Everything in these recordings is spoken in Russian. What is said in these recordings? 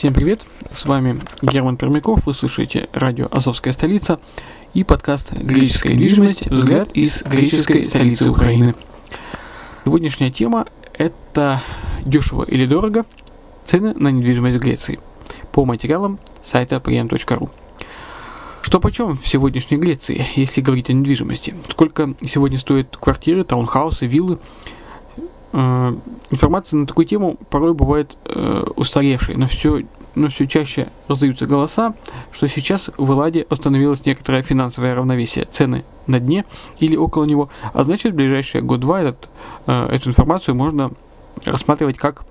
Всем привет, с вами Герман Пермяков, вы слушаете радио «Азовская столица» и подкаст «Греческая недвижимость. Взгляд из греческой столицы Украины». Сегодняшняя тема – это дешево или дорого цены на недвижимость в Греции по материалам сайта pm.ru. Что почем в сегодняшней Греции, если говорить о недвижимости? Сколько сегодня стоят квартиры, таунхаусы, виллы – э, информация на такую тему порой бывает э, устаревшей, но все, но все чаще раздаются голоса, что сейчас в Элладе установилось некоторое финансовое равновесие, цены на дне или около него, а значит в ближайшие год-два этот, э, эту информацию можно рассматривать как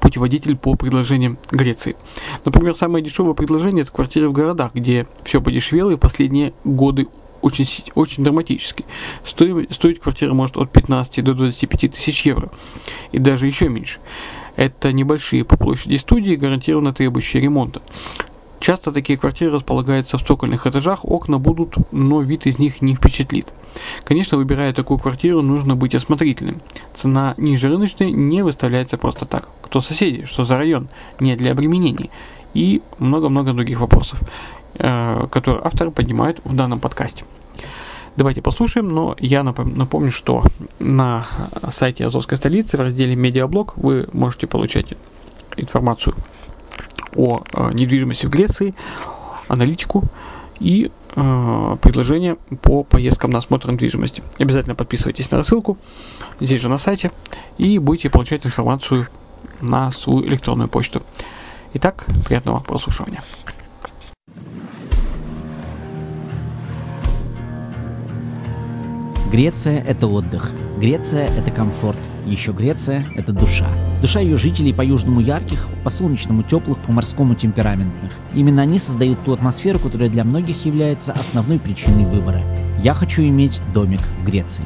путеводитель по предложениям Греции. Например, самое дешевое предложение – это квартиры в городах, где все подешевело и в последние годы очень, очень драматически. Стоить, стоить квартира может от 15 до 25 тысяч евро. И даже еще меньше. Это небольшие по площади студии, гарантированно требующие ремонта. Часто такие квартиры располагаются в цокольных этажах, окна будут, но вид из них не впечатлит. Конечно, выбирая такую квартиру, нужно быть осмотрительным. Цена ниже рыночной не выставляется просто так. Кто соседи, что за район, не для обременений и много-много других вопросов. Э, который авторы поднимают в данном подкасте. Давайте послушаем, но я напомню, что на сайте Азовской столицы в разделе «Медиаблог» вы можете получать информацию о э, недвижимости в Греции, аналитику и э, предложения по поездкам на осмотр недвижимости. Обязательно подписывайтесь на рассылку здесь же на сайте и будете получать информацию на свою электронную почту. Итак, приятного прослушивания. Греция – это отдых. Греция – это комфорт. Еще Греция – это душа. Душа ее жителей по-южному ярких, по-солнечному теплых, по-морскому темпераментных. Именно они создают ту атмосферу, которая для многих является основной причиной выбора. Я хочу иметь домик в Греции.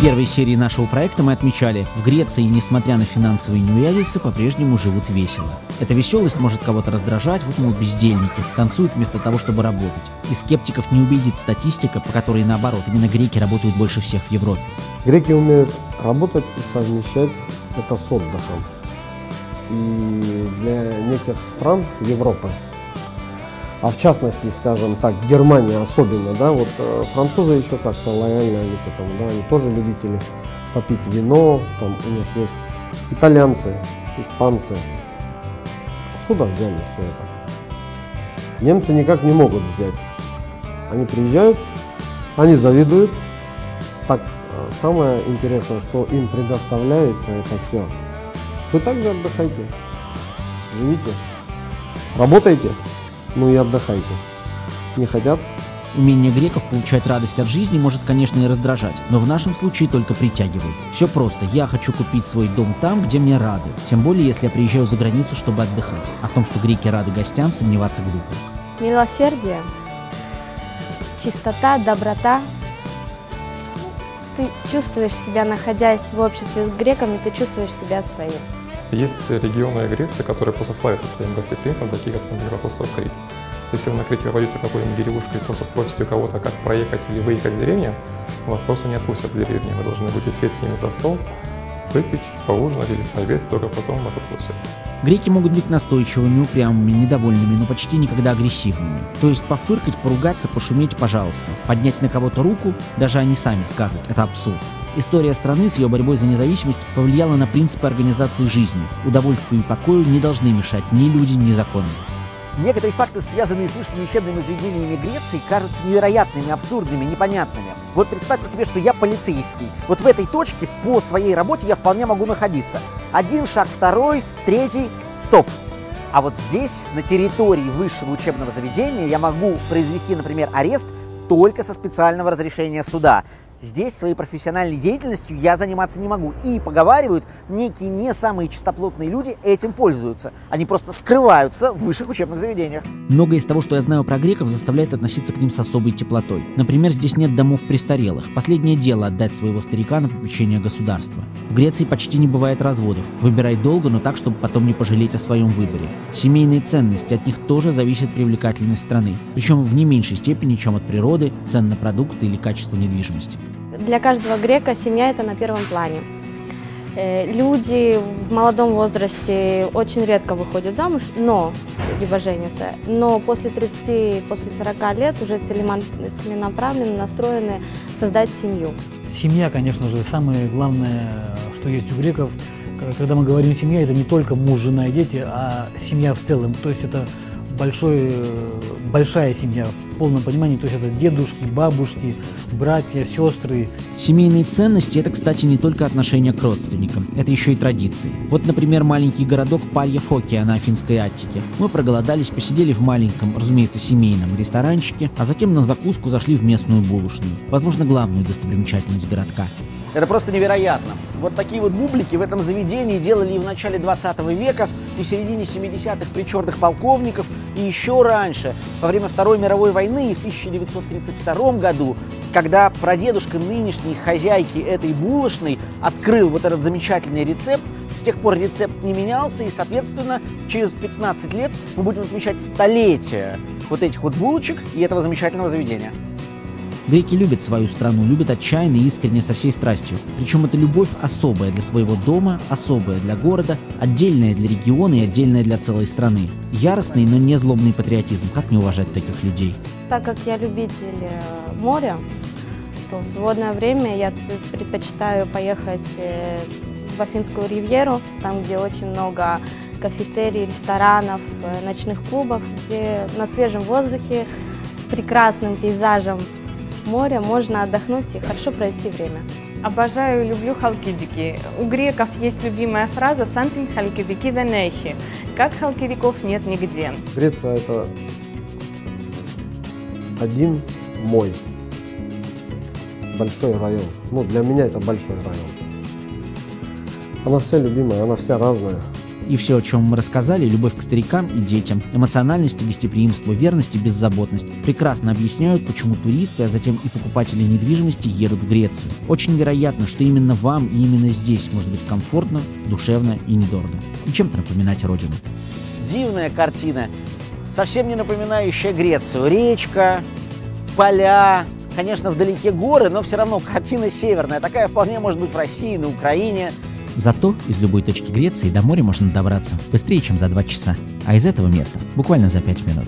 Первой серии нашего проекта мы отмечали, в Греции, несмотря на финансовые неурядицы, по-прежнему живут весело. Эта веселость может кого-то раздражать, вот, мол, бездельники, танцуют вместо того, чтобы работать. И скептиков не убедит статистика, по которой, наоборот, именно греки работают больше всех в Европе. Греки умеют работать и совмещать это с отдыхом. И для неких стран Европы а в частности, скажем так, Германия особенно, да, вот э, французы еще как-то лояльны они к да, они тоже любители попить вино, там у них есть итальянцы, испанцы. Отсюда взяли все это. Немцы никак не могут взять. Они приезжают, они завидуют. Так, э, самое интересное, что им предоставляется это все. Вы также отдыхайте, живите, работайте ну и отдыхайте. Не хотят? Умение греков получать радость от жизни может, конечно, и раздражать, но в нашем случае только притягивает. Все просто. Я хочу купить свой дом там, где мне рады. Тем более, если я приезжаю за границу, чтобы отдыхать. А в том, что греки рады гостям, сомневаться глупо. Милосердие, чистота, доброта, ты чувствуешь себя, находясь в обществе с греками, ты чувствуешь себя своим. Есть регионы Греции, которые просто славятся своим гостеприимством, такие как, например, остров Крит. Если вы на Крите пойдете в какую-нибудь деревушку и просто спросите у кого-то, как проехать или выехать в деревню, вас просто не отпустят в деревню. Вы должны будете сесть с ними за стол, выпить, поужинать или пообедать, только потом вас отпустят. Греки могут быть настойчивыми, упрямыми, недовольными, но почти никогда агрессивными. То есть пофыркать, поругаться, пошуметь, пожалуйста. Поднять на кого-то руку, даже они сами скажут, это абсурд. История страны с ее борьбой за независимость повлияла на принципы организации жизни. Удовольствию и покою не должны мешать ни люди, ни законы. Некоторые факты, связанные с высшими учебными заведениями Греции, кажутся невероятными, абсурдными, непонятными. Вот представьте себе, что я полицейский. Вот в этой точке по своей работе я вполне могу находиться. Один шаг, второй, третий, стоп. А вот здесь, на территории высшего учебного заведения, я могу произвести, например, арест только со специального разрешения суда. Здесь своей профессиональной деятельностью я заниматься не могу. И поговаривают, некие не самые чистоплотные люди этим пользуются. Они просто скрываются в высших учебных заведениях. Многое из того, что я знаю про греков, заставляет относиться к ним с особой теплотой. Например, здесь нет домов престарелых. Последнее дело отдать своего старика на попечение государства. В Греции почти не бывает разводов. Выбирай долго, но так, чтобы потом не пожалеть о своем выборе. Семейные ценности, от них тоже зависит привлекательность страны. Причем в не меньшей степени, чем от природы, цен на продукты или качества недвижимости для каждого грека семья это на первом плане. Э, люди в молодом возрасте очень редко выходят замуж, но либо женятся, но после 30, после 40 лет уже целенаправленно настроены создать семью. Семья, конечно же, самое главное, что есть у греков. Когда мы говорим семья, это не только муж, жена и дети, а семья в целом. То есть это большой, большая семья в полном понимании, то есть это дедушки, бабушки, братья, сестры. Семейные ценности – это, кстати, не только отношения к родственникам, это еще и традиции. Вот, например, маленький городок Палья Фокия на Афинской Аттике. Мы проголодались, посидели в маленьком, разумеется, семейном ресторанчике, а затем на закуску зашли в местную булочную. Возможно, главную достопримечательность городка. Это просто невероятно. Вот такие вот бублики в этом заведении делали и в начале 20 века, и в середине 70-х при черных полковников, и еще раньше, во время Второй мировой войны и в 1932 году, когда прадедушка нынешней хозяйки этой булочной открыл вот этот замечательный рецепт, с тех пор рецепт не менялся, и, соответственно, через 15 лет мы будем отмечать столетие вот этих вот булочек и этого замечательного заведения. Греки любят свою страну, любят отчаянно и искренне со всей страстью. Причем эта любовь особая для своего дома, особая для города, отдельная для региона и отдельная для целой страны. Яростный, но не злобный патриотизм. Как не уважать таких людей? Так как я любитель э, моря, то в свободное время я предпочитаю поехать э, в Афинскую ривьеру, там, где очень много кафетерий, ресторанов, э, ночных клубов, где на свежем воздухе с прекрасным пейзажем моря можно отдохнуть и хорошо провести время. Обожаю и люблю халкидики. У греков есть любимая фраза «Сантин халкидики венехи». Как халкидиков нет нигде. Греция – это один мой большой район. Ну, для меня это большой район. Она вся любимая, она вся разная. И все, о чем мы рассказали, любовь к старикам и детям, эмоциональность и гостеприимство, верность и беззаботность, прекрасно объясняют, почему туристы, а затем и покупатели недвижимости едут в Грецию. Очень вероятно, что именно вам и именно здесь может быть комфортно, душевно и недорого. И чем-то напоминать родину. Дивная картина, совсем не напоминающая Грецию. Речка, поля, конечно, вдалеке горы, но все равно картина северная. Такая вполне может быть в России, на Украине. Зато из любой точки Греции до моря можно добраться быстрее, чем за два часа, а из этого места буквально за пять минут.